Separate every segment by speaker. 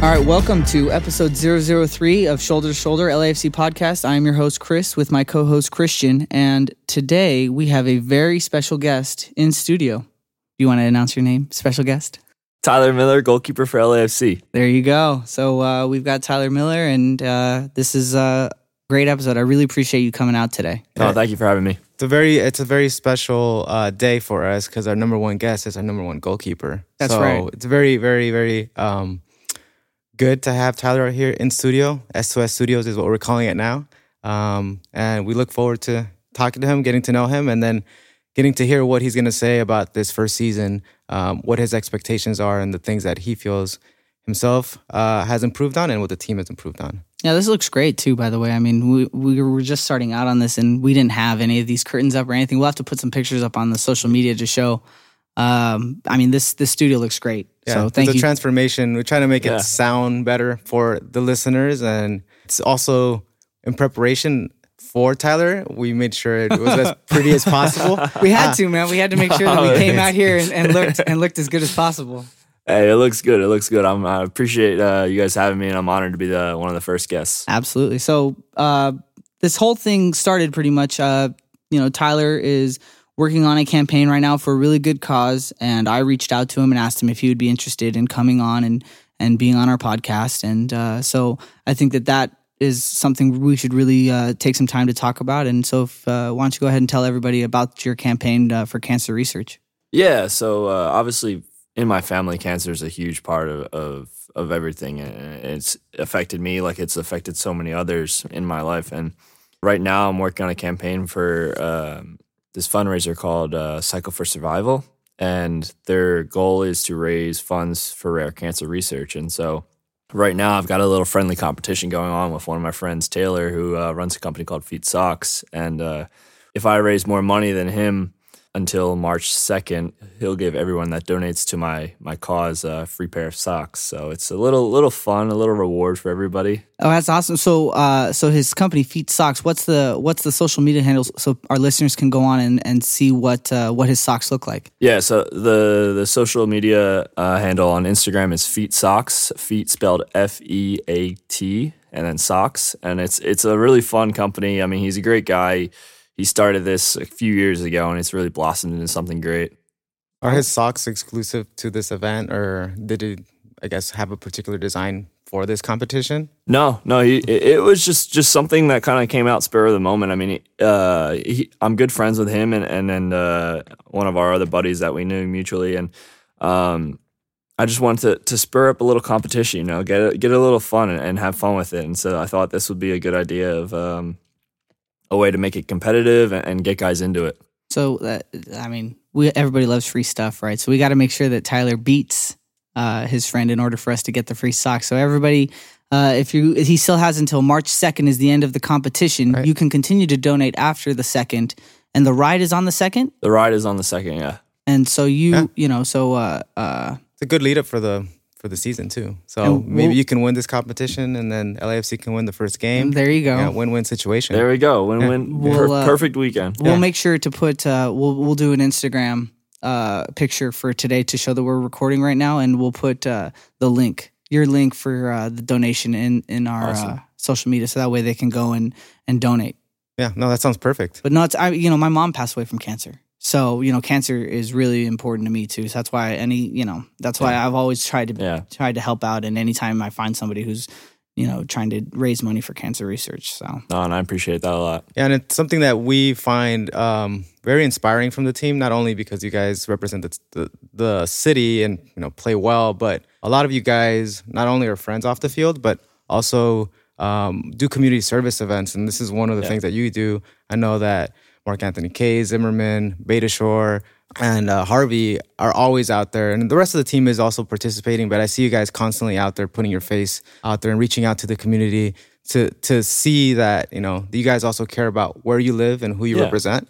Speaker 1: All right, welcome to episode 003 of Shoulder to Shoulder LAFC podcast. I am your host, Chris, with my co host, Christian. And today we have a very special guest in studio. Do you want to announce your name, special guest?
Speaker 2: Tyler Miller, goalkeeper for LAFC.
Speaker 1: There you go. So uh, we've got Tyler Miller, and uh, this is a great episode. I really appreciate you coming out today.
Speaker 2: Oh, thank you for having me.
Speaker 3: It's a very it's a very special uh, day for us because our number one guest is our number one goalkeeper.
Speaker 1: That's
Speaker 3: so
Speaker 1: right.
Speaker 3: It's very very very um, good to have Tyler out here in studio. S2S Studios is what we're calling it now, um, and we look forward to talking to him, getting to know him, and then getting to hear what he's going to say about this first season, um, what his expectations are, and the things that he feels himself uh, has improved on, and what the team has improved on.
Speaker 1: Yeah, this looks great too, by the way. I mean, we, we were just starting out on this and we didn't have any of these curtains up or anything. We'll have to put some pictures up on the social media to show. Um, I mean, this this studio looks great.
Speaker 3: Yeah,
Speaker 1: so
Speaker 3: it's
Speaker 1: thank
Speaker 3: a
Speaker 1: you.
Speaker 3: transformation. We're trying to make
Speaker 2: Yeah.
Speaker 3: it sound better for the listeners, and it's also in preparation for Tyler. We made sure it was as pretty as possible.
Speaker 1: we had to, man. We had to make sure that we came out here and, and looked and looked as good as possible.
Speaker 2: Hey, it looks good. It looks good. I'm, I appreciate uh, you guys having me, and I'm honored to be the one of the first guests.
Speaker 1: Absolutely. So uh, this whole thing started pretty much. Uh, you know, Tyler is working on a campaign right now for a really good cause, and I reached out to him and asked him if he would be interested in coming on and and being on our podcast. And uh, so I think that that is something we should really uh, take some time to talk about. And so, if, uh, why don't you go ahead and tell everybody about your campaign uh, for cancer research?
Speaker 2: Yeah. So uh, obviously, in my family, cancer is a huge part of, of of everything, it's affected me like it's affected so many others in my life. And right now, I'm working on a campaign for um, this fundraiser called uh, Cycle for Survival, and their goal is to raise funds for rare cancer research. And so, right now, I've got a little friendly competition going on with one of my friends, Taylor, who uh, runs a company called Feat Socks, and uh, if I raise more money than him until March 2nd, he'll give everyone that donates to my my cause a free pair of socks. So it's a little little fun, a little reward for everybody.
Speaker 1: Oh, that's awesome. So, uh, so his company Feat Socks. What's the what's the social media handles so our listeners can go on and, and see what uh, what his socks look like?
Speaker 2: Yeah, so the the social media uh, handle on Instagram is Feat Socks, feat spelled F E A T, and then socks, and it's it's a really fun company. I mean, he's a great guy. He started this a few years ago, and it's really blossomed into something great.
Speaker 3: Are his socks exclusive to this event, or did he, I guess, have a particular design for this competition?
Speaker 2: No, no, he, it, it was just just something that kind of came out spur of the moment. I mean, uh, he, I'm good friends with him and and and uh, one of our other buddies that we knew mutually, and um, I just wanted to to spur up a little competition, you know, get a, get a little fun and, and have fun with it. And so I thought this would be a good idea of um, a way to make it competitive and, and get guys into it.
Speaker 1: So, uh, I mean, we everybody loves free stuff, right? So we got to make sure that Tyler beats uh, his friend in order for us to get the free socks. So everybody. Uh, if you, he still has until March second is the end of the competition.
Speaker 3: Right.
Speaker 1: You can continue to donate after the second, and the ride is on the second.
Speaker 2: The ride is on the second, yeah.
Speaker 1: And so you,
Speaker 3: Yeah.
Speaker 1: you know, so uh, uh,
Speaker 3: It's a good lead up for the for the season too. So maybe
Speaker 1: we'll-
Speaker 3: you can win this competition, and then LAFC can win the first game.
Speaker 1: there you go.
Speaker 3: Yeah, win-win situation.
Speaker 2: There we go. Win win.
Speaker 1: We'll,
Speaker 2: Per-
Speaker 1: uh,
Speaker 2: perfect weekend.
Speaker 1: We'll
Speaker 3: Yeah.
Speaker 1: make sure to put uh, we'll we'll do an Instagram uh, picture for today to show that we're recording right now, and we'll put uh, the link, your link for uh, the donation in in our
Speaker 2: Awesome.
Speaker 1: uh, social media, so that way they can go and and donate.
Speaker 3: yeah, no, that sounds perfect.
Speaker 1: But no, it's I you know my mom passed away from cancer, so you know cancer is really important to me too. So that's why any you know that's why I've always tried to
Speaker 2: Yeah.
Speaker 1: tried to help out, and anytime I find somebody who's you know trying to raise money for cancer research, so
Speaker 2: No, and I appreciate that a lot.
Speaker 3: Yeah, and it's something that we find um, very inspiring from the team. Not only because you guys represent the, the the city and you know play well, but a lot of you guys not only are friends off the field, but also um, do community service events. And this is one of the
Speaker 2: Yeah.
Speaker 3: things that you do. I know that Mark Anthony Kaye, Zimmerman, Beitashour, and uh, Harvey are always out there, and the rest of the team is also participating. But I see you guys constantly out there, putting your face out there and reaching out to the community to to see that you know you guys also care about where you live and who you
Speaker 2: Yeah.
Speaker 3: represent.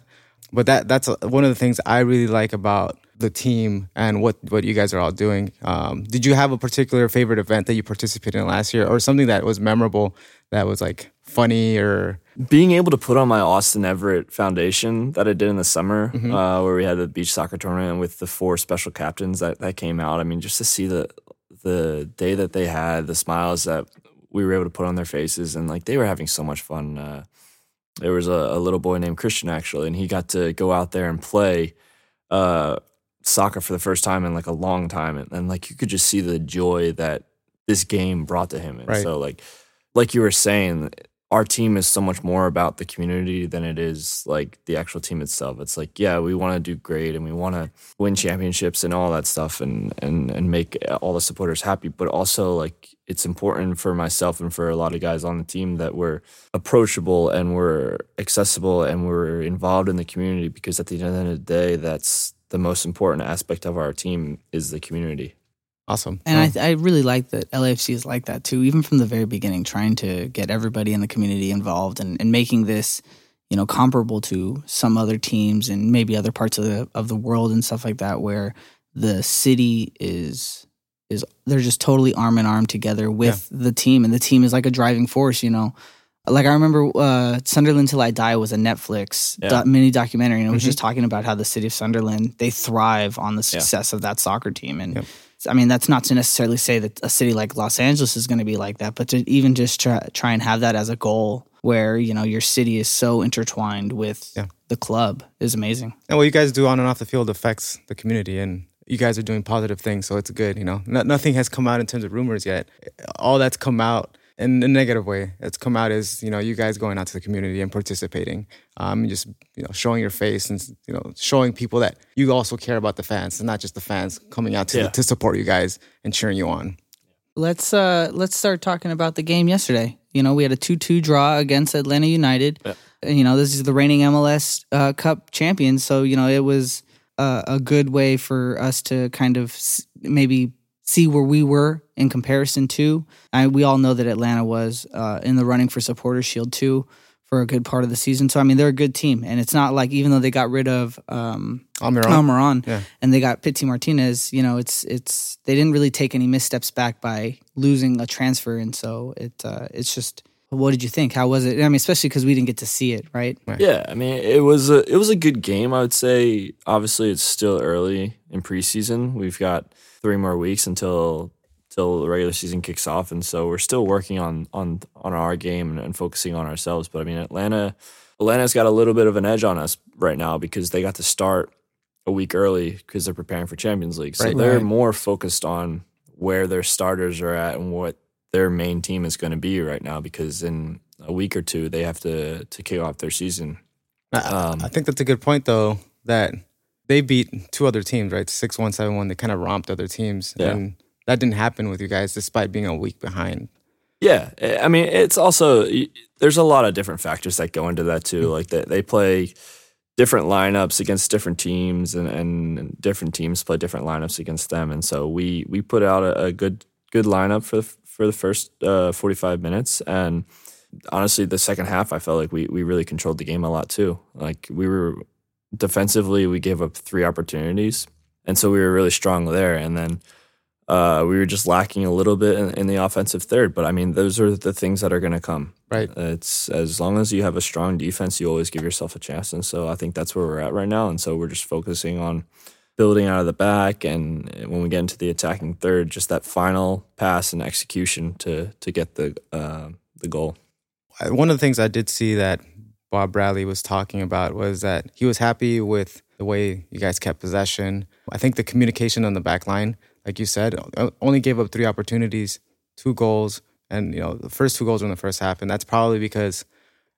Speaker 3: But that that's uh, one of the things I really like about the team and what what you guys are all doing. Um, did you have a particular favorite event that you participated in last year, or something that was memorable that was like funny or
Speaker 2: being able to put on my Austin Everett Foundation that I did in the summer,
Speaker 3: Mm-hmm.
Speaker 2: uh, where we had the beach soccer tournament with the four special captains that, that came out. I mean, just to see the the day that they had, the smiles that we were able to put on their faces, and like they were having so much fun. Uh, there was a, a, little boy named Christian actually, and he got to go out there and play uh, soccer for the first time in like a long time, and, and, like you could just see the joy that this game brought to him. And right. so like like you were saying, our team is so much more about the community than it is like the actual team itself. It's like, yeah, we want to do great and we want to win championships and all that stuff and and and make all the supporters happy, but also like it's important for myself and for a lot of guys on the team that we're approachable and we're accessible and we're involved in the community because at the end of the day, that's the most important aspect of our team is the community.
Speaker 3: Awesome.
Speaker 1: And I, I really like that LAFC is like that too, even from the very beginning, trying to get everybody in the community involved and, and making this, you know, comparable to some other teams and maybe other parts of the of the world and stuff like that, where the city is is they're just totally arm in arm together with yeah. the team, and the team is like a driving force. You know, like I remember uh, Sunderland Till I Die was a Netflix yeah. do- mini documentary, and it was mm-hmm. just talking about how the city of Sunderland they thrive on the success yeah. of that soccer team, and I mean, that's not to necessarily say that a city like Los Angeles is going to be like that, but to even just try, try and have that as a goal where, you know, your city is so intertwined with yeah. the club is amazing.
Speaker 3: And what you guys do on and off the field affects the community and you guys are doing positive things, so it's good, you know. No, nothing has come out in terms of rumors yet. All that's come out in a negative way. It's come out as you know you guys going out to the community and participating um just you know showing your face and you know showing people that you also care about the fans and not just the fans coming out to, yeah. to support you guys and cheering you on.
Speaker 1: Let's uh let's start talking about the game yesterday. You know we had a 2-2 draw against atlanta united. Yeah. you know this is the reigning mls uh, cup champions so you know it was uh, a good way for us to kind of maybe see where we were in comparison to. I, we all know that Atlanta was uh, in the running for Supporters Shield too for a good part of the season. So I mean, they're a good team, and it's not like even though they got rid of um,
Speaker 3: Almiron,
Speaker 1: Almiron yeah. and they got Pity Martinez, you know, it's it's they didn't really take any missteps back by losing a transfer, and so it uh, it's just. What did you think? How was it? I mean, especially because we didn't get to see it, right? right?
Speaker 2: Yeah, I mean, it was a it was a good game. I would say. Obviously, it's still early in preseason. We've got three more weeks until till the regular season kicks off, and so we're still working on on on our game and, and, focusing on ourselves. But I mean, Atlanta Atlanta's got a little bit of an edge on us right now because they got to start a week early because they're preparing for Champions League, so right, they're right. more focused on where their starters are at and what their main team is going to be right now because in a week or two they have to to kick off their season.
Speaker 3: Um, I think that's a good point though that they beat two other teams, right? Six one, seven one. They kind of romped other teams, yeah. and that didn't happen with you guys, despite being a week behind.
Speaker 2: Yeah, I mean, it's also there's a lot of different factors that go into that too. Like that they play different lineups against different teams, and, and different teams play different lineups against them. And so we we put out a, a good good lineup for the, for the first uh, 45 minutes, and honestly, the second half I felt like we we really controlled the game a lot too. Like we were defensively, we gave up three opportunities, and so we were really strong there. And then uh, we were just lacking a little bit in, in, the offensive third. But I mean, those are the things that are going to come.
Speaker 3: Right.
Speaker 2: It's as long as you have a strong defense, you always give yourself a chance. And so I think that's where we're at right now. And so we're just focusing on building out of the back, and when we get into the attacking third, just that final pass and execution to to get the uh, the goal.
Speaker 3: One of the things I did see that Bob Bradley was talking about was that he was happy with the way you guys kept possession. I think the communication on the back line, like you said, only gave up three opportunities, two goals, and you know the first two goals were in the first half, and that's probably because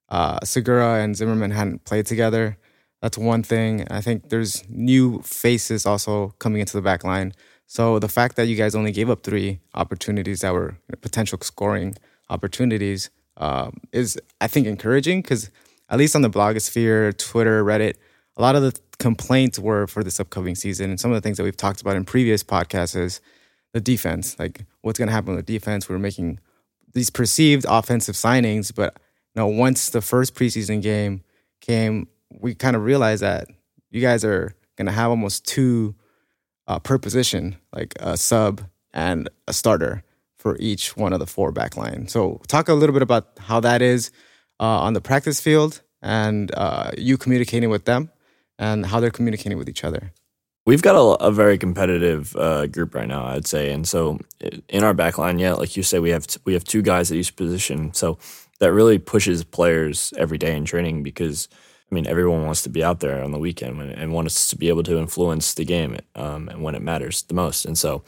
Speaker 3: uh, Segura and Zimmerman hadn't played together. That's one thing. I think there's new faces also coming into the back line. So the fact that you guys only gave up three opportunities that were potential scoring opportunities um, is, I think, encouraging because at least on the blogosphere, Twitter, Reddit, a lot of the complaints were for this upcoming season. And some of the things that we've talked about in previous podcasts is the defense. Like what's going to happen with the defense? We're making these perceived offensive signings, but you know, once the first preseason game came, we kind of realized that you guys are going to have almost two uh, per position, like a sub and a starter for each one of the four back line. So talk a little bit about how that is on the practice field and uh, you communicating with them and how they're communicating with each other.
Speaker 2: We've got a, a very competitive uh, group right now, I'd say, and so in our back line, yeah, like you say, we have t- we have two guys at each position, so that really pushes players every day in training because I mean everyone wants to be out there on the weekend and wants to be able to influence the game um, and when it matters the most, and so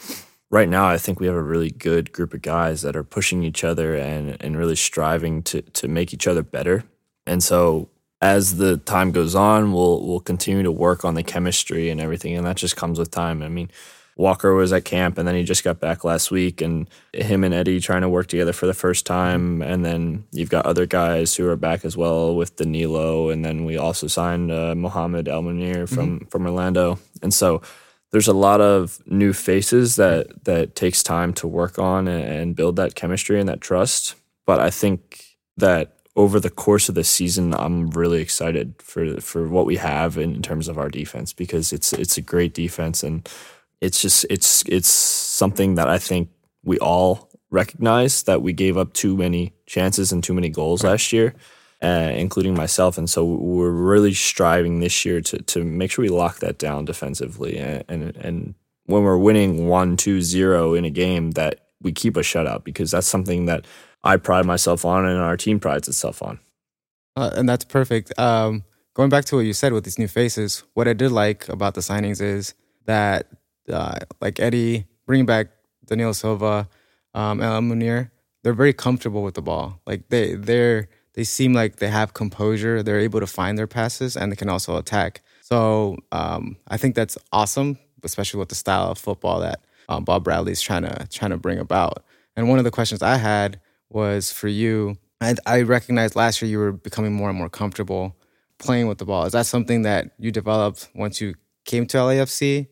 Speaker 2: right now I think we have a really good group of guys that are pushing each other and and really striving to to make each other better, and so as the time goes on, we'll we'll continue to work on the chemistry and everything, and that just comes with time. I mean, Walker was at camp, and then he just got back last week, and him and Eddie trying to work together for the first time, and then you've got other guys who are back as well with Danilo, and then we also signed uh, Mohamed El Munir from mm-hmm. from Orlando, and so there's a lot of new faces that hmm. that takes time to work on and build that chemistry and that trust. But I think that over the course of the season, I'm really excited for for what we have in terms of our defense because it's it's a great defense and it's just it's it's something that I think we all recognize that we gave up too many chances and too many goals right. last year, uh, including myself, and so we're really striving this year to to make sure we lock that down defensively and and, and when we're winning one two zero in a game that we keep a shutout because that's something that I pride myself on and our team prides itself on.
Speaker 3: Uh, and that's perfect. Um, going back to what you said with these new faces, what I did like about the signings is that, uh, like Eddie, bringing back Daniel Silva, um, El Munir, they're very comfortable with the ball. Like they, they're, they seem like they have composure. They're able to find their passes and they can also attack. So um, I think that's awesome, especially with the style of football that um, Bob Bradley's trying to trying to bring about. And one of the questions I had was for you. I, I recognized last year you were becoming more and more comfortable playing with the ball. Is that something that you developed once you came to LAFC?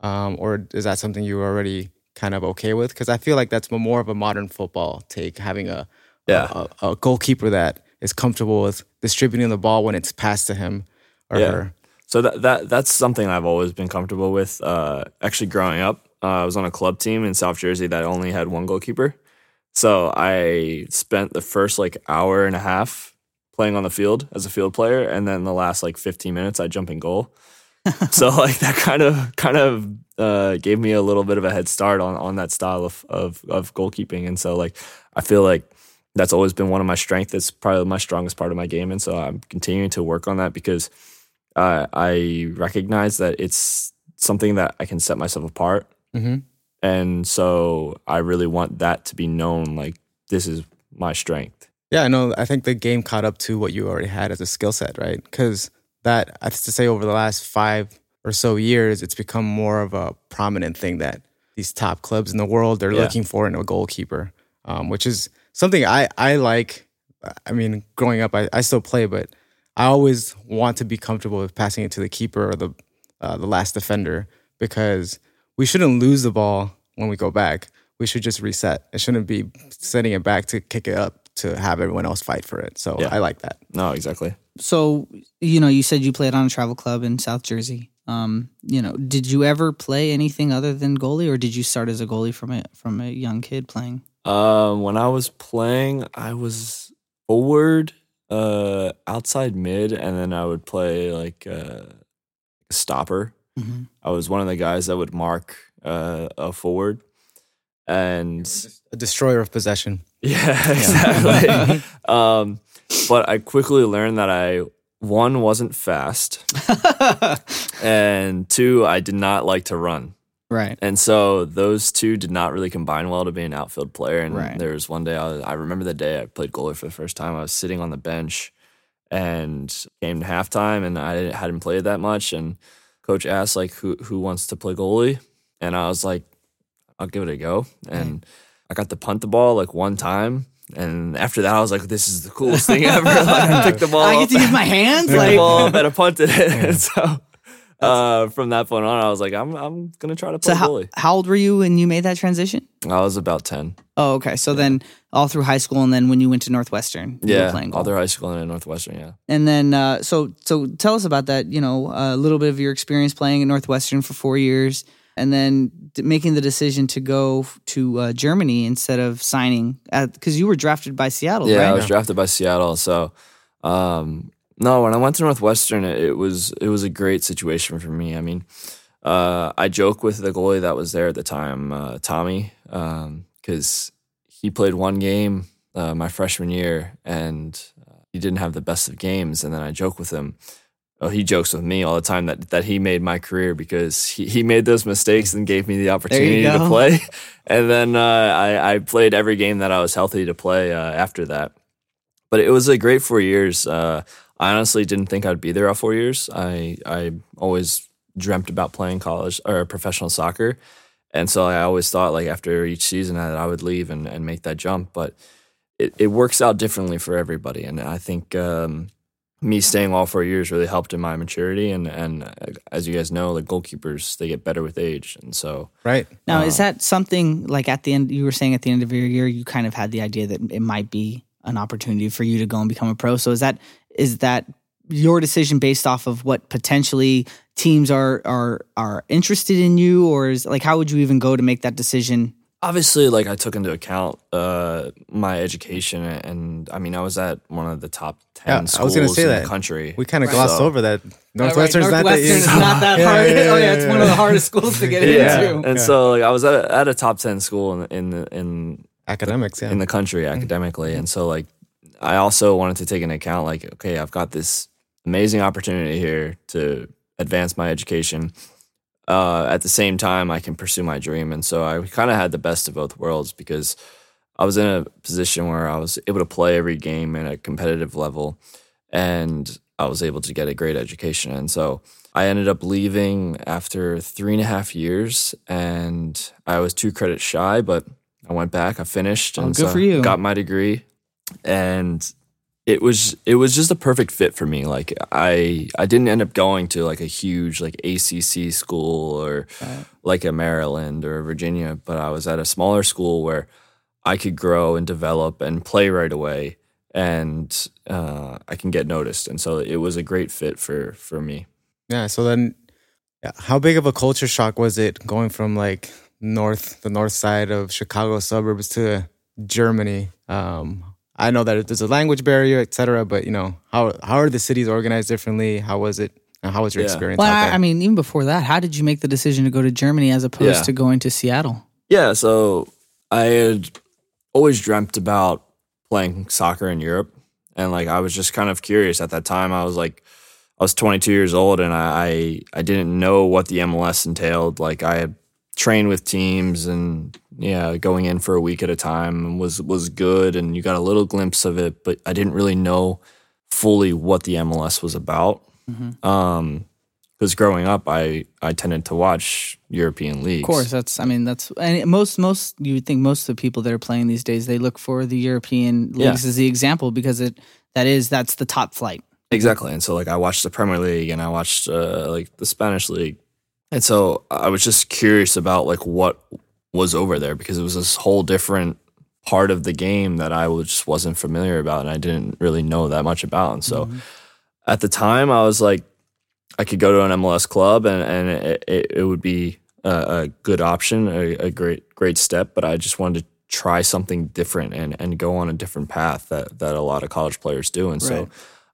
Speaker 3: Um, or is that something you were already kind of okay with? Because I feel like that's more of a modern football take, having a, yeah. a, a, goalkeeper that is comfortable with distributing the ball when it's passed to him or yeah. her.
Speaker 2: So that, that that's something I've always been comfortable with. Uh, actually, growing up, uh, I was on a club team in South Jersey that only had one goalkeeper. So I spent the first like hour and a half playing on the field as a field player, and then the last like 15 minutes I jump in goal. so like that kind of kind of uh, gave me a little bit of a head start on on that style of of of goalkeeping, and so like I feel like that's always been one of my strengths. It's probably my strongest part of my game, and so I'm continuing to work on that because uh, I recognize that it's something that I can set myself apart. Mm-hmm. And so I really want that to be known like this is my strength.
Speaker 3: Yeah, I know. I think the game caught up to what you already had as a skill set, right? Because that, I have to say, over the last five or so years, it's become more of a prominent thing that these top clubs in the world they're yeah. looking for in a goalkeeper, um, which is something I I like. I mean, growing up, I, I still play, but I always want to be comfortable with passing it to the keeper or the uh, the last defender because we shouldn't lose the ball when we go back. We should just reset. It shouldn't be sending it back to kick it up to have everyone else fight for it. So yeah. I like that.
Speaker 2: No, exactly.
Speaker 1: So, you know, you said you played on a travel club in South Jersey. Um, you know, did you ever play anything other than goalie or did you start as a goalie from a from a young kid playing?
Speaker 2: Uh, when I was playing, I was forward, uh, outside mid, and then I would play like uh, a stopper. Mm-hmm. I was one of the guys that would mark uh, a forward and
Speaker 3: a destroyer of possession.
Speaker 2: Yeah, exactly. um, but I quickly learned that I one wasn't fast, and two I did not like to run.
Speaker 1: Right.
Speaker 2: And so those two did not really combine well to be an outfield player. And right. there was one day I, was, I remember the day I played goalie for the first time. I was sitting on the bench and came to halftime, and I hadn't played that much, and coach asked like who who wants to play goalie, and I was like, I'll give it a go, and I got to punt the ball like one time. And after that, I was like, "This is the coolest thing ever!" like, I picked the ball. I
Speaker 1: get to use my hands.
Speaker 2: Picked like, the ball up and I punted it. and so, uh, from that point on, I was like, "I'm, I'm gonna try to play
Speaker 1: so how,
Speaker 2: goalie."
Speaker 1: How old were you when you made that transition?
Speaker 2: I was about ten.
Speaker 1: Oh, okay. So yeah. then, all through high school, and then when you went to Northwestern,
Speaker 2: yeah, playing all through high school and then Northwestern, yeah.
Speaker 1: And then, uh, so so tell us about that. You know, a little bit of your experience playing at Northwestern for four years and then making the decision to go to uh, Germany instead of signing because you were drafted by Seattle.
Speaker 2: Yeah,
Speaker 1: right?
Speaker 2: I was drafted by Seattle. So um, no, when I went to Northwestern, it, was it was a great situation for me. I mean, uh, I joke with the goalie that was there at the time, uh, Tommy, because he played one game uh, my freshman year and uh, he didn't have the best of games. And then I joke with him. Oh, he jokes with me all the time that, that he made my career because he, he made those mistakes and gave me the opportunity to play. And then uh, I, I played every game that I was healthy to play uh, after that. But it was a great four years. I honestly didn't think I'd be there all four years. I I always dreamt about playing college or professional soccer. And so I always thought like after each season that I would leave and, and make that jump. But it, it works out differently for everybody. And I think um, me staying all four years really helped in my maturity. And, and uh, as you guys know, the goalkeepers, they get better with age. And so.
Speaker 3: Right.
Speaker 1: Now, uh, is that something like at the end, you were saying at the end of your year, you kind of had the idea that it might be an opportunity for you to go and become a pro. So is that, is that your decision based off of what potentially teams are are are interested in you or is like how would you even go to make that decision
Speaker 2: obviously like i took into account uh, my education and i mean i was at one of the top 10 yeah, schools I was gonna say in that. the country
Speaker 3: we kind of right. glossed so, over that northwestern's,
Speaker 1: right. northwestern's not that, not that hard yeah, yeah, oh yeah it's one of the hardest schools to get into
Speaker 2: and so like i was at a, at a top 10 school in in, in
Speaker 3: academics yeah.
Speaker 2: in the country academically mm-hmm. and so like i also wanted to take into account like okay i've got this amazing opportunity here to advance my education. Uh, at the same time, I can pursue my dream. And so I kind of had the best of both worlds because I was in a position where I was able to play every game at a competitive level and I was able to get a great education. And so I ended up leaving after three and a half years and I was two credits shy, but I went back, I finished,
Speaker 1: oh,
Speaker 2: and
Speaker 1: good so for you.
Speaker 2: got my degree. And it was it was just a perfect fit for me. Like I I didn't end up going to like a huge like ACC school or right. like a Maryland or Virginia, but I was at a smaller school where I could grow and develop and play right away, and uh, I can get noticed. And so it was a great fit for for me.
Speaker 3: Yeah. So then, how big of a culture shock was it going from like north the north side of Chicago suburbs to Germany? Um, I know that there's a language barrier, etc. But you know, how how are the cities organized differently? How was it? How was your yeah. experience?
Speaker 1: Well, I, I, mean, even before that, how did you make the decision to go to Germany as opposed yeah. to going to Seattle?
Speaker 2: Yeah, so I had always dreamt about playing soccer in Europe, and like I was just kind of curious at that time. I was like, I was 22 years old, and I I, I didn't know what the MLS entailed. Like I had trained with teams and yeah, going in for a week at a time was was good, and you got a little glimpse of it, but I didn't really know fully what the MLS was about. Mm-hmm. Um, because growing up, I I tended to watch European leagues.
Speaker 1: Of course, that's I mean that's and most most you would think most of the people that are playing these days they look for the European leagues yeah. as the example because it that is that's the top flight.
Speaker 2: Exactly, and so like I watched the Premier League and I watched uh, like the Spanish league, and so I was just curious about like what was over there because it was this whole different part of the game that I just wasn't familiar about and I didn't really know that much about. And so mm-hmm. at the time, I was like, I could go to an MLS club and, and it, it, it would be a, a good option, a, a, great great step. But I just wanted to try something different and, and go on a different path that, that a lot of college players do. And right. so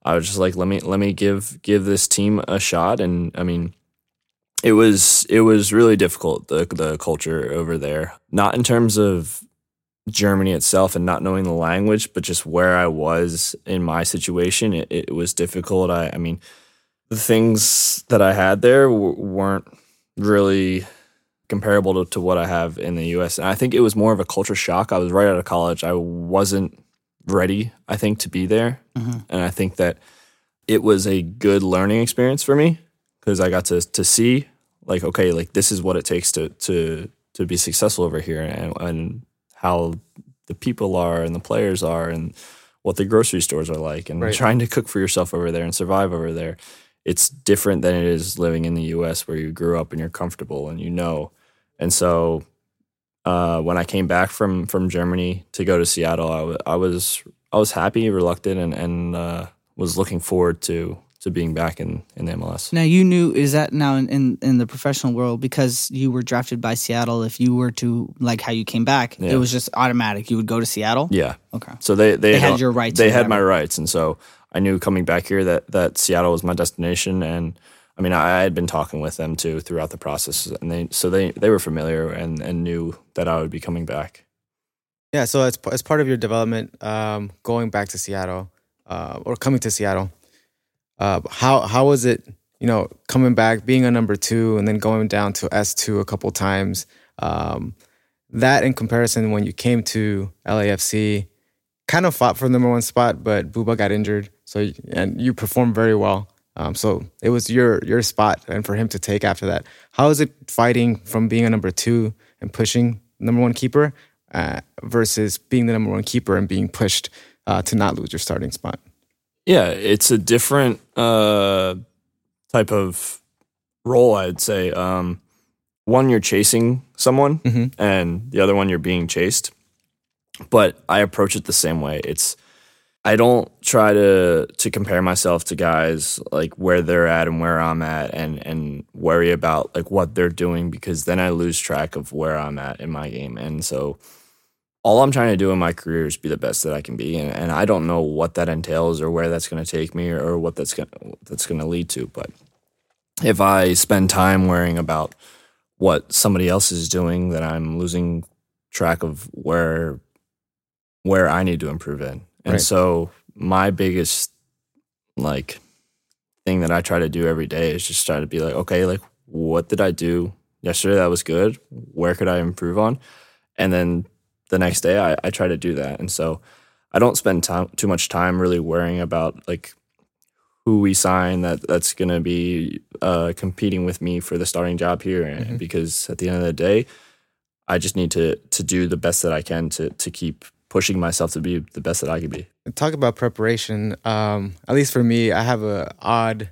Speaker 2: I was just like, let me let me give give this team a shot. And I mean, it was it was really difficult the the culture over there. Not in terms of Germany itself and not knowing the language, but just where I was in my situation, it, it was difficult. I, I mean, the things that I had there w- weren't really comparable to, to what I have in the U.S. And I think it was more of a culture shock. I was right out of college. I wasn't ready, I think, to be there, mm-hmm. and I think that it was a good learning experience for me because I got to to see like okay, like this is what it takes to to to be successful over here, and and how the people are and the players are, and what the grocery stores are like, and right. trying to cook for yourself over there and survive over there. It's different than it is living in the U.S. where you grew up and you're comfortable and you know. And so, uh, when I came back from from Germany to go to Seattle, I, w- I was I was happy, reluctant, and and uh, was looking forward to to being back in, in the MLS.
Speaker 1: Now you knew is that now in, in, in, the professional world because you were drafted by Seattle. If you were to like how you came back, yeah. it was just automatic. You would go to Seattle.
Speaker 2: Yeah.
Speaker 1: Okay.
Speaker 2: So they they,
Speaker 1: they had, had, your rights.
Speaker 2: They had my rights, and so I knew coming back here that that Seattle was my destination, and I mean, I, I had been talking with them too throughout the process, and they so they they were familiar and and knew that I would be coming back.
Speaker 3: Yeah, so as as part of your development, um, going back to Seattle uh, or coming to Seattle, uh, how how was it? You know, coming back, being a number two, and then going down to S two a couple times. Um, that in comparison, when you came to LAFC, kind of fought for the number one spot, but Bouba got injured, so and you performed very well. Um, so it was your your spot, and for him to take after that, how is it fighting from being a number two and pushing number one keeper uh, versus being the number one keeper and being pushed uh, to not lose your starting spot?
Speaker 2: Yeah, it's a different uh, type of role, I'd say. Um, one, you're chasing someone,
Speaker 3: Mhm.
Speaker 2: and the other one, you're being chased. But I approach it the same way. It's I don't try to to compare myself to guys like where they're at and where I'm at, and and worry about like what they're doing because then I lose track of where I'm at in my game, and so all I'm trying to do in my career is be the best that I can be, and, and I don't know what that entails or where that's going to take me or, or what that's going that's going to lead to. But if I spend time worrying about what somebody else is doing, then I'm losing track of where where I need to improve in. And
Speaker 3: Right.
Speaker 2: so my biggest like thing that I try to do every day is just try to be like, okay, like what did I do yesterday that was good? Where could I improve on? And then the next day I, I try to do that. And so I don't spend time too much time really worrying about like who we sign that that's going to be uh, competing with me for the starting job here
Speaker 3: Mhm.
Speaker 2: because at the end of the day I just need to to do the best that I can to to keep pushing myself to be the best that I could be.
Speaker 3: Talk about preparation. Um, at least for me, I have a odd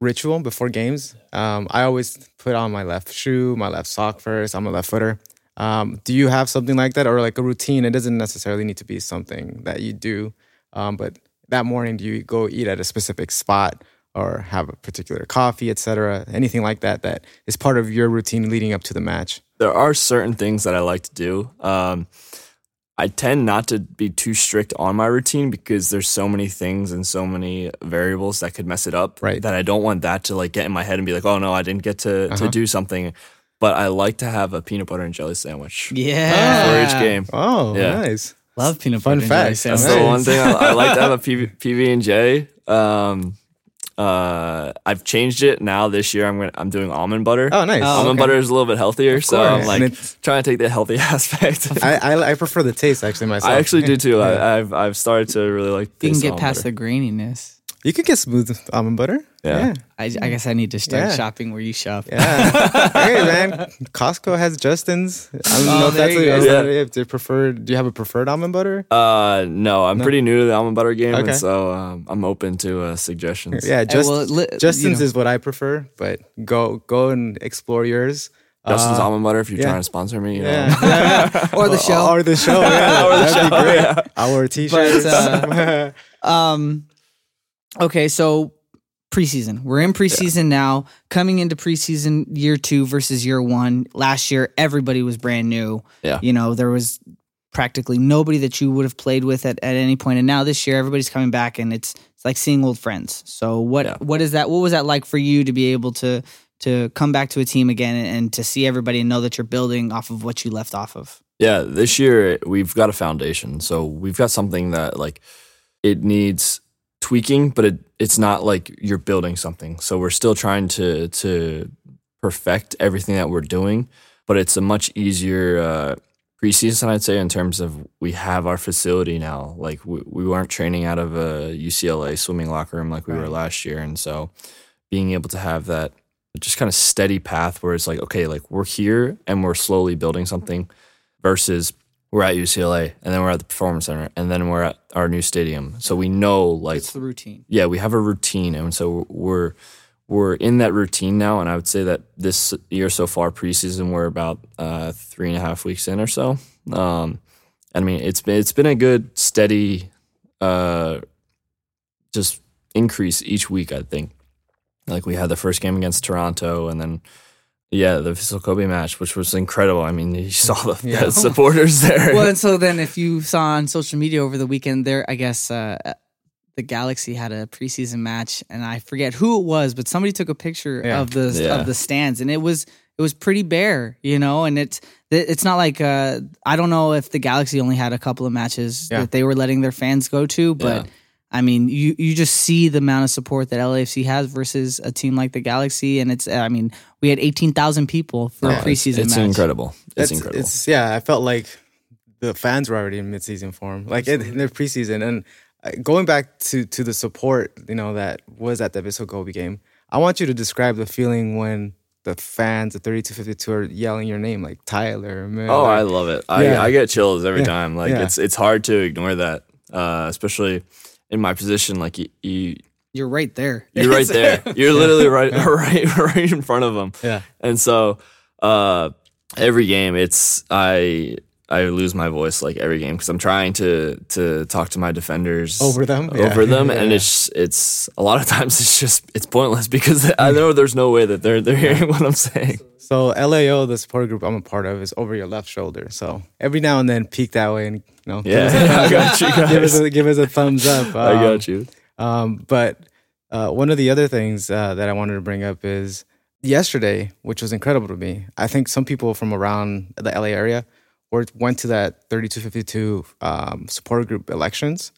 Speaker 3: ritual before games. Um, I always put on my left shoe, my left sock first. I'm a left footer. Um, do you have something like that, or like a routine? It doesn't necessarily need to be something that you do, um, but that morning, do you go eat at a specific spot or have a particular coffee, etc.? Anything like that that is part of your routine leading up to the match?
Speaker 2: there are certain things that I like to do. Um, I tend not to be too strict on my routine because there's so many things and so many variables that could mess it up.
Speaker 3: Right.
Speaker 2: That I don't want that to like get in my head and be like, oh no, I didn't get to
Speaker 3: Uh-huh.
Speaker 2: to do something. But I like to have a peanut butter and jelly sandwich
Speaker 1: Yeah.
Speaker 2: for each game.
Speaker 3: Oh,
Speaker 2: Yeah.
Speaker 3: nice.
Speaker 1: Love peanut
Speaker 3: Fun
Speaker 1: butter. and
Speaker 3: fact.
Speaker 1: jelly
Speaker 2: That's
Speaker 1: sandwich.
Speaker 2: the one thing I, I like to have a PB, PB and J. Um, uh, I've changed it now. This year, I'm gonna I'm doing almond butter.
Speaker 3: Oh, nice.
Speaker 1: Oh,
Speaker 2: almond
Speaker 1: okay.
Speaker 2: butter is a little bit healthier, so I'm like trying to take the healthy aspect.
Speaker 3: I, I I prefer the taste actually myself.
Speaker 2: I actually do too.
Speaker 3: Yeah.
Speaker 2: I, I've I've started to really like.
Speaker 1: You can get past
Speaker 2: butter.
Speaker 1: the graininess.
Speaker 3: You can get smooth almond butter.
Speaker 2: Yeah.
Speaker 1: I, I guess I need to start
Speaker 3: Yeah.
Speaker 1: shopping where you shop.
Speaker 3: Yeah. hey man, Costco has Justin's. I don't
Speaker 1: Oh,
Speaker 3: know if
Speaker 1: there
Speaker 3: that's
Speaker 1: you
Speaker 3: a,
Speaker 1: go.
Speaker 3: is that
Speaker 2: Yeah.
Speaker 3: if they preferred. Do you have a preferred almond butter?
Speaker 2: Uh, no, I'm pretty new to the almond butter game,
Speaker 3: Okay.
Speaker 2: and so um, I'm open to uh, suggestions.
Speaker 3: Yeah, just
Speaker 1: well, li-
Speaker 3: Justin's
Speaker 1: you know,
Speaker 3: is what I prefer. But go go and explore yours.
Speaker 2: Justin's
Speaker 3: Uh,
Speaker 2: almond butter. If you're
Speaker 3: yeah.
Speaker 2: trying to sponsor me, you know.
Speaker 3: Yeah, yeah.
Speaker 1: or the show.
Speaker 3: or the show. Yeah,
Speaker 2: Or the
Speaker 3: that'd be
Speaker 2: show,
Speaker 3: great.
Speaker 2: yeah.
Speaker 3: Our t-shirts.
Speaker 1: uh, Um, okay, so preseason. We're in preseason now. Coming into preseason year two versus year one. Last year, everybody was brand new.
Speaker 2: Yeah.
Speaker 1: You know, there was practically nobody that you would have played with at, at any point. And now this year, everybody's coming back, and it's it's like seeing old friends. So what
Speaker 2: Yeah.
Speaker 1: what is that? What was that like for you to be able to to come back to a team again and, and to see everybody and know that you're building off of what you left off of?
Speaker 2: Yeah, this year we've got a foundation. So we've got something that like it needs tweaking, but it it's not like you're building something. So we're still trying to to perfect everything that we're doing, but it's a much easier uh preseason I'd say in terms of we have our facility now. Like we, we weren't training out of a UCLA swimming locker room like we were last year and so being able to have that just kind of steady path where it's like okay, like we're here and we're slowly building something versus we're at UCLA and then we're at the performance center and then we're at our new stadium. So we know like
Speaker 1: It's the routine.
Speaker 2: yeah, we have a routine and so we're we're in that routine now and I would say that this year so far preseason we're about uh three and a half weeks in or so. Um I mean it's been it's been a good steady uh just increase each week I think. Like we had the first game against Toronto and then yeah, the Vissel Kobe match, which was incredible. I mean, you saw the,
Speaker 3: Yeah.
Speaker 2: the supporters there.
Speaker 1: well, and so then if you saw on social media over the weekend, there, I guess uh, the Galaxy had a preseason match, and I forget who it was, but somebody took a picture
Speaker 3: Yeah.
Speaker 1: of the
Speaker 2: Yeah.
Speaker 1: of the stands, and it was it was pretty bare, you know. And it's it's not like uh, I don't know if the Galaxy only had a couple of matches
Speaker 3: Yeah.
Speaker 1: that they were letting their fans go to, but.
Speaker 2: Yeah.
Speaker 1: I mean, you, you just see the amount of support that LAFC has versus a team like the Galaxy, and it's I mean we had eighteen thousand people for a
Speaker 2: Yeah, it's-
Speaker 1: preseason
Speaker 2: it's,
Speaker 1: match.
Speaker 2: incredible. It's
Speaker 3: That's-
Speaker 2: incredible.
Speaker 3: It's yeah. I felt like the fans were already in midseason form, like in, in their preseason. And uh, going back to to the support, you know, that was at the Vissel Kobe game. I want you to describe the feeling when the fans, the 3252, are yelling your name, like Tyler. Miller.
Speaker 2: Oh, I love it. I,
Speaker 3: Yeah.
Speaker 2: I get chills every
Speaker 3: Yeah.
Speaker 2: time. Like
Speaker 3: Yeah.
Speaker 2: it's it's hard to ignore that, uh, especially in my position. Like you, you
Speaker 1: You're right there.
Speaker 2: you're right there. You're literally right right right in front of them.
Speaker 3: Yeah.
Speaker 2: And so uh, every game, it's I I lose my voice like every game because I'm trying to to talk to my defenders
Speaker 3: Over them? Yeah.
Speaker 2: over them,
Speaker 3: Yeah,
Speaker 2: and it's it's a lot of times it's just it's pointless because I know there's no way that they're they're hearing what I'm saying.
Speaker 3: So LAO, the support group I'm a part of, is over your left shoulder. So every now and then, peek that way and you know, give us a
Speaker 2: Yeah, I
Speaker 3: thumbs
Speaker 2: got you
Speaker 3: up. give us a, give us a thumbs up.
Speaker 2: I
Speaker 3: Um,
Speaker 2: got you.
Speaker 3: Um, but uh, one of the other things uh, that I wanted to bring up is yesterday, which was incredible to me. I think some people from around the LA area were, went to that 3252 um, support group elections,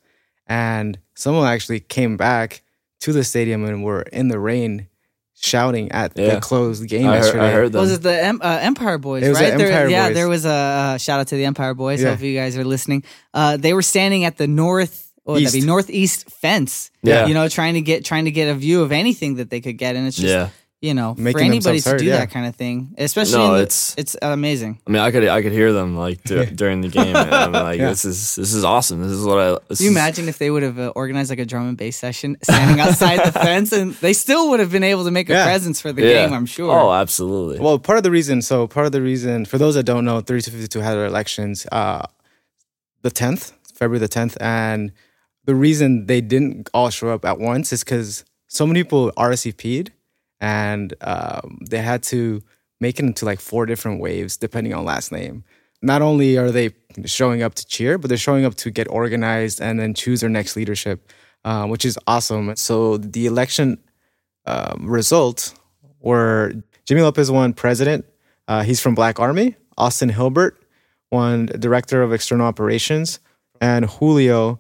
Speaker 3: and someone actually came back to the stadium and were in the rain shouting at
Speaker 2: Yeah.
Speaker 3: the closed game
Speaker 2: I heard,
Speaker 3: yesterday.
Speaker 2: I heard them.
Speaker 1: Was it the Em- uh, Empire Boys?
Speaker 3: It was the
Speaker 1: right? There-
Speaker 3: Empire
Speaker 1: yeah, there was a uh, shout out to the Empire Boys.
Speaker 3: Yeah.
Speaker 1: Hope you guys are listening. Uh, they were standing at the north, what would that be northeast fence.
Speaker 2: Yeah.
Speaker 1: you know, trying to get trying to get a view of anything that they could get, and it's just
Speaker 2: yeah.
Speaker 1: You know for anybody to
Speaker 3: heard,
Speaker 1: do
Speaker 3: yeah.
Speaker 1: that kind of thing, especially
Speaker 2: No,
Speaker 1: in the,
Speaker 2: it's-
Speaker 1: it's amazing.
Speaker 2: I mean, I could I could hear them like d- during the game. And I'm like,
Speaker 3: Yeah.
Speaker 2: this is this is awesome. This is what I. This
Speaker 1: Can you
Speaker 2: is-
Speaker 1: imagine if they would have uh, organized like a drum and bass session, standing outside the fence, and they still would have been able to make a
Speaker 3: Yeah.
Speaker 1: presence for the
Speaker 2: Yeah.
Speaker 1: game? I'm sure.
Speaker 2: Oh, absolutely.
Speaker 3: Well, part of the reason, so part of the reason, for those that don't know, 3252 had their elections uh, the 10th, February the 10th. And the reason they didn't all show up at once is because so many people RSVP'd and um, they had to make it into like four different waves depending on last name. Not only are they showing up to cheer, but they're showing up to get organized and then choose their next leadership, uh, which is awesome. So the election um, result were Jimmy Lopez won president. Uh, he's from Black Army. Austin Hilbert won director of external operations, and Julio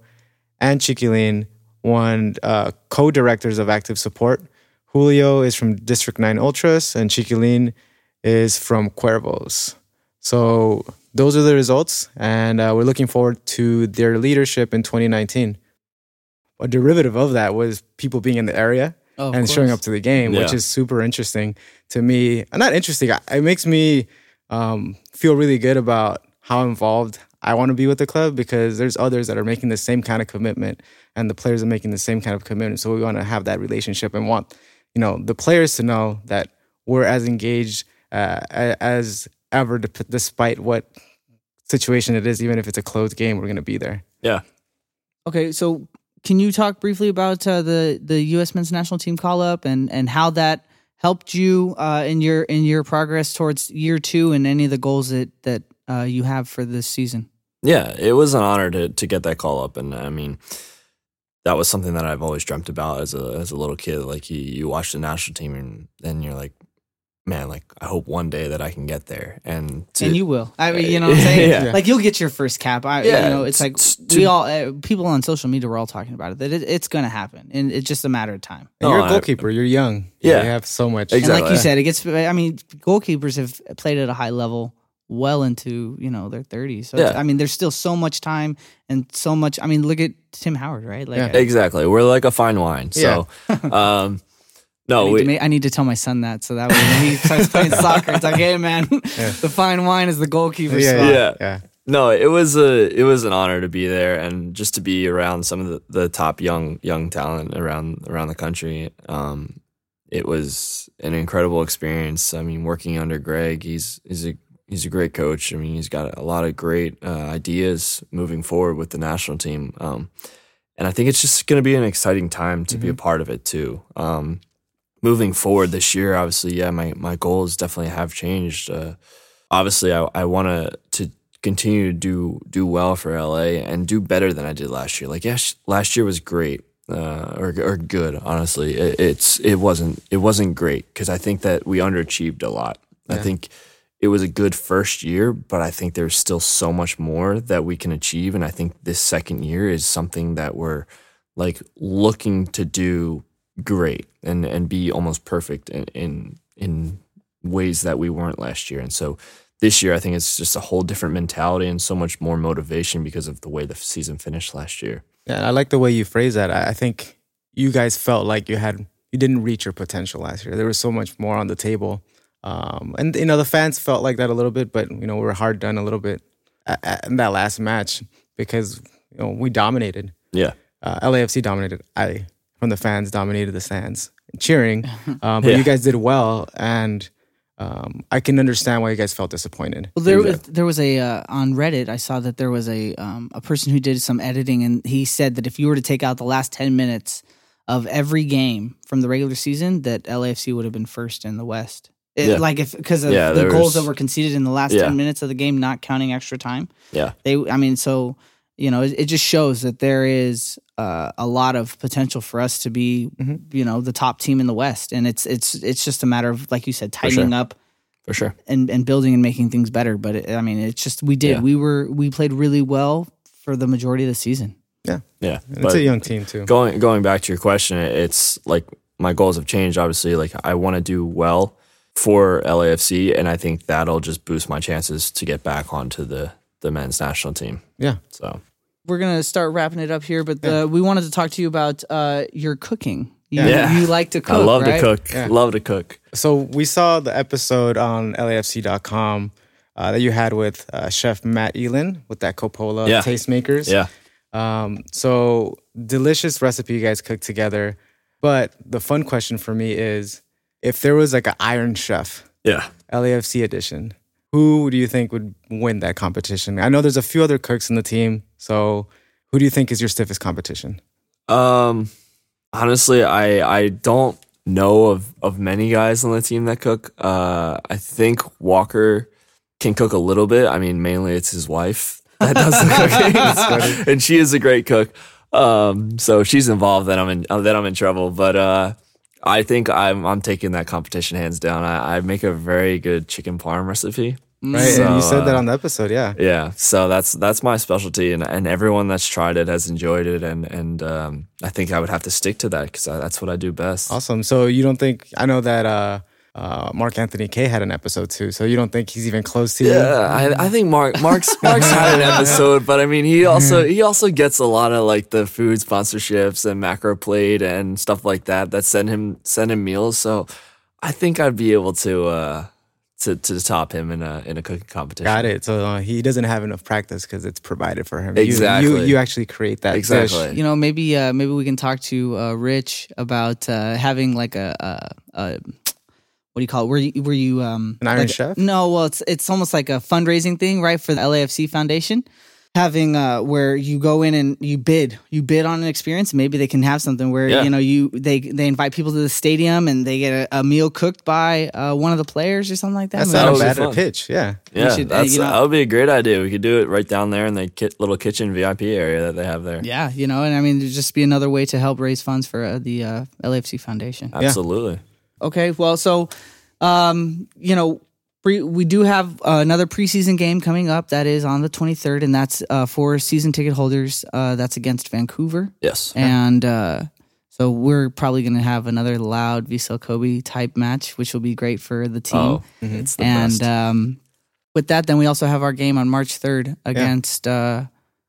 Speaker 3: and Chiquilin won uh, co-directors of active support. Julio is from District Nine Ultras, and Chiquilin is from Cuervos. So those are the results, and uh, we're looking forward to their leadership in 2019. A derivative of that was people being in the area
Speaker 1: Oh, of
Speaker 3: and showing up to the game, which is super interesting to me. Uh, Not interesting. It makes me um, feel really good about how involved I want to be with the club because there's others that are making the same kind of commitment, and the players are making the same kind of commitment. So we want to have that relationship and want you know the players to know that we're as engaged uh, as ever, despite what situation it is. Even if it's a closed game, we're going to be there.
Speaker 2: yeah.
Speaker 1: Okay, so can you talk briefly about uh, the the U.S. men's national team call up and and how that helped you uh, in your in your progress towards year two and any of the goals that that uh, you have for this season?
Speaker 2: Yeah, it was an honor to to get that call up, and I mean, that was something that I've always dreamt about as a as a little kid. Like you, you watch the national team, and then you're like, man, like I hope one day that I can get there. And to,
Speaker 1: and you will. I mean, you know what I'm saying?
Speaker 2: Yeah.
Speaker 1: Like you'll get your first cap. I,
Speaker 2: Yeah,
Speaker 1: you know, it's like
Speaker 2: t-
Speaker 1: we all uh, people on social media were all talking about it that it, it's going to happen, and it's just a matter of time.
Speaker 3: And
Speaker 2: No,
Speaker 3: you're a
Speaker 2: I-
Speaker 3: goalkeeper. You're young.
Speaker 2: Yeah.
Speaker 3: you have so much.
Speaker 2: Exactly.
Speaker 1: And like you said, it gets. I mean, goalkeepers have played at a high level well into you know their 30s. So
Speaker 2: Yeah.
Speaker 1: I mean, there's still so much time and so much. I mean, look at Tim Howard, right? Like,
Speaker 3: Yeah.
Speaker 1: I-
Speaker 2: exactly, we're like a fine wine. So, um,
Speaker 1: I
Speaker 2: no,
Speaker 1: need,
Speaker 2: we,
Speaker 1: to I need to tell my son that so that way when he starts playing soccer, it's like, hey man, the fine wine is the goalkeeper
Speaker 3: yeah,
Speaker 1: spot.
Speaker 3: yeah,
Speaker 2: Yeah.
Speaker 3: yeah.
Speaker 2: No, it was a it was an honor to be there and just to be around some of the, the top young young talent around around the country. Um, it was an incredible experience. I mean, working under Gregg, he's he's a he's a great coach. I mean, he's got a lot of great uh, ideas moving forward with the national team. Um, and I think it's just going to be an exciting time to be a part of it too. Um, moving forward this year, obviously, yeah, my my goals definitely have changed. Uh, obviously, I I want to to continue to do do well for LA and do better than I did last year. Like yes, last year was great, uh, or or good. Honestly, it, it's it wasn't it wasn't great because I think that we underachieved a lot. I think it was a good first year, but I think there's still so much more that we can achieve, and I think this second year is something that we're like looking to do great and and be almost perfect in in, in ways that we weren't last year, and so. This year, I think it's just a whole different mentality and so much more motivation because of the way the season finished last year.
Speaker 3: Yeah, I like the way you phrase that. I think you guys felt like you had you didn't reach your potential last year. There was so much more on the table, um, and you know the fans felt like that a little bit. But you know we were hard done a little bit a- a- in that last match because you know we dominated.
Speaker 2: Yeah.
Speaker 3: Uh, LAFC dominated. I from the fans dominated the stands cheering, uh, but
Speaker 2: Yeah.
Speaker 3: you guys did well, and um, I can understand why you guys felt disappointed.
Speaker 1: Well, there was there was a uh, on Reddit. I saw that there was a um, a person who did some editing, and he said that if you were to take out the last ten minutes of every game from the regular season, that LAFC would have been first in the West. It-
Speaker 2: Yeah.
Speaker 1: Like if because of
Speaker 2: Yeah,
Speaker 1: the goals
Speaker 2: was-
Speaker 1: that were conceded in the last
Speaker 2: Yeah.
Speaker 1: ten minutes of the game, not counting extra time.
Speaker 2: Yeah.
Speaker 1: They, I mean, so you know, it, it just shows that there is uh, a lot of potential for us to be,
Speaker 2: Mm-hmm.
Speaker 1: you know, the top team in the West, and it's it's it's just a matter of like you said, tightening
Speaker 2: sure.
Speaker 1: up
Speaker 2: For sure.
Speaker 1: and, and building and making things better. But it, I mean, it's just we did.
Speaker 2: Yeah.
Speaker 1: We were we played really well for the majority of the season.
Speaker 2: Yeah.
Speaker 3: And it's a young team too.
Speaker 2: going going back to your question, it's like my goals have changed. Obviously, like I want to do well for LAFC, and I think that'll just boost my chances to get back onto the the men's national team.
Speaker 3: Yeah.
Speaker 2: So
Speaker 1: We're gonna start wrapping it up here, but the, we wanted to talk to you about uh, your cooking. You,
Speaker 2: Yeah.
Speaker 1: you like to cook.
Speaker 2: I love
Speaker 1: right?
Speaker 2: to cook.
Speaker 3: Yeah.
Speaker 2: Love to cook.
Speaker 3: So we saw the episode on LAFC.com uh, that you had with uh, Chef Matt Elin with that Coppola
Speaker 2: Yeah.
Speaker 3: Tastemakers.
Speaker 2: Yeah.
Speaker 3: Um, so delicious recipe you guys cooked together. But the fun question for me is if there was like an Iron Chef
Speaker 2: Yeah.
Speaker 3: LAFC edition, who do you think would win that competition? I know there's a few other cooks in the team. So who do you think is your stiffest competition?
Speaker 2: Um, honestly, I I don't know of of many guys on the team that cook. Uh, I think Walker can cook a little bit. I mean, mainly it's his wife that does the cooking, and she is a great cook. Um, so if she's involved, then I'm in then I'm in trouble. But uh, I think I'm I'm taking that competition hands down. I, I make a very good chicken parm recipe.
Speaker 3: Right.
Speaker 2: So,
Speaker 3: and you said that
Speaker 2: uh,
Speaker 3: on the episode. Yeah.
Speaker 2: Yeah, so that's that's my specialty, and, and everyone that's tried it has enjoyed it, and and um, I think I would have to stick to that because that's what I do best.
Speaker 3: Awesome. So you don't think I know that uh, uh, Mark Anthony Kaye had an episode too. So you don't think he's even close to you?
Speaker 2: Yeah, I, I think Mark Mark's Mark's had an episode, but I mean he also he also gets a lot of like the food sponsorships and macro plate and stuff like that that send him send him meals. So I think I'd be able to uh, to to top him in a in a cooking competition.
Speaker 3: Got it. So uh, he doesn't have enough practice because it's provided for him. You- You,
Speaker 2: Exactly.
Speaker 3: you, actually create that
Speaker 2: Exactly.
Speaker 3: dish.
Speaker 1: You know, maybe uh, maybe we can talk to uh, Rich about uh, having like a, a, a what do you call it? Were you were you um
Speaker 3: An Iron
Speaker 1: like-
Speaker 3: Chef?
Speaker 1: No, well, it's it's almost like a fundraising thing, right, for the LAFC Foundation. Having uh, where you go in and you bid, you bid on an experience. Maybe they can have something where
Speaker 2: Yeah.
Speaker 1: you know you they they invite people to the stadium and they get a, a meal cooked by uh, one of the players or something like that.
Speaker 3: That's
Speaker 1: Maybe-
Speaker 3: not a bad
Speaker 2: fun.
Speaker 3: pitch. Yeah.
Speaker 2: Yeah,
Speaker 1: should, uh,
Speaker 2: that's
Speaker 1: you know-
Speaker 2: that would be a great idea. We could do it right down there in the ki- little kitchen VIP area that they have there.
Speaker 1: yeah, you know, and I mean, it'd just be another way to help raise funds for uh, the uh, LAFC Foundation.
Speaker 2: Absolutely.
Speaker 1: Okay, well, so um, you know, pre- we do have uh, another preseason game coming up. That is on the 23rd, and that's uh, for season ticket holders. Uh, that's against Vancouver,
Speaker 2: Yes.
Speaker 1: and uh, so we're probably going to have another loud Vissel Kobe type match, which will be great for the team.
Speaker 2: Oh, it's the
Speaker 1: and
Speaker 2: best.
Speaker 1: um, with that, then we also have our game on March 3rd against uh,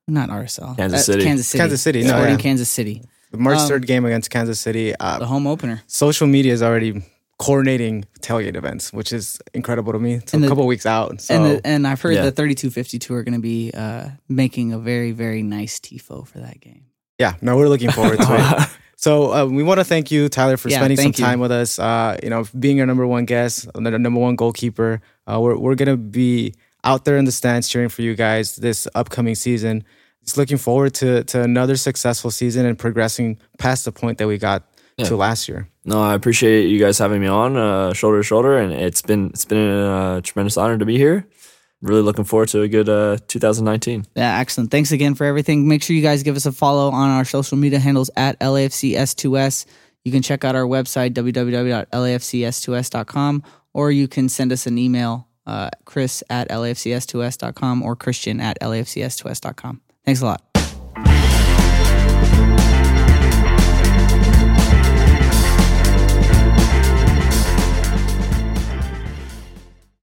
Speaker 1: not RSL,
Speaker 2: Kansas
Speaker 1: uh,
Speaker 2: City.
Speaker 1: Kansas City,
Speaker 3: Kansas City, no,
Speaker 1: Sporting
Speaker 3: yeah.
Speaker 1: Kansas City,
Speaker 3: The March
Speaker 1: Um,
Speaker 3: 3rd game against Kansas City. Uh,
Speaker 1: the home opener.
Speaker 3: social media is already coordinating tailgate events, which is incredible to me. It's
Speaker 1: And
Speaker 3: a
Speaker 1: the-
Speaker 3: couple weeks out. So
Speaker 1: and the, and I've heard
Speaker 2: Yeah.
Speaker 1: the 3252 are going to be uh, making a very very nice tifo for that game.
Speaker 3: yeah, no, we're looking forward to it. So uh, we want to thank you, Tyler, for
Speaker 1: Yeah,
Speaker 3: spending some
Speaker 1: thank you.
Speaker 3: time with us. Uh, you know, being our number one guest, the number one goalkeeper. Uh, we're we're gonna be out there in the stands cheering for you guys this upcoming season. Just looking forward to to another successful season and progressing past the point that we got to last year.
Speaker 2: No, I appreciate you guys having me on uh, shoulder to shoulder, and it's been it's been a tremendous honor to be here. really looking forward to a good uh, 2019.
Speaker 1: Yeah, excellent. Thanks again for everything. Make sure you guys give us a follow on our social media handles at LAFCS2S. You can check out our website, www.lafcs2s.com, or you can send us an email, uh, chris at lafcs2s.com or christian at lafcs2s.com. Thanks a lot.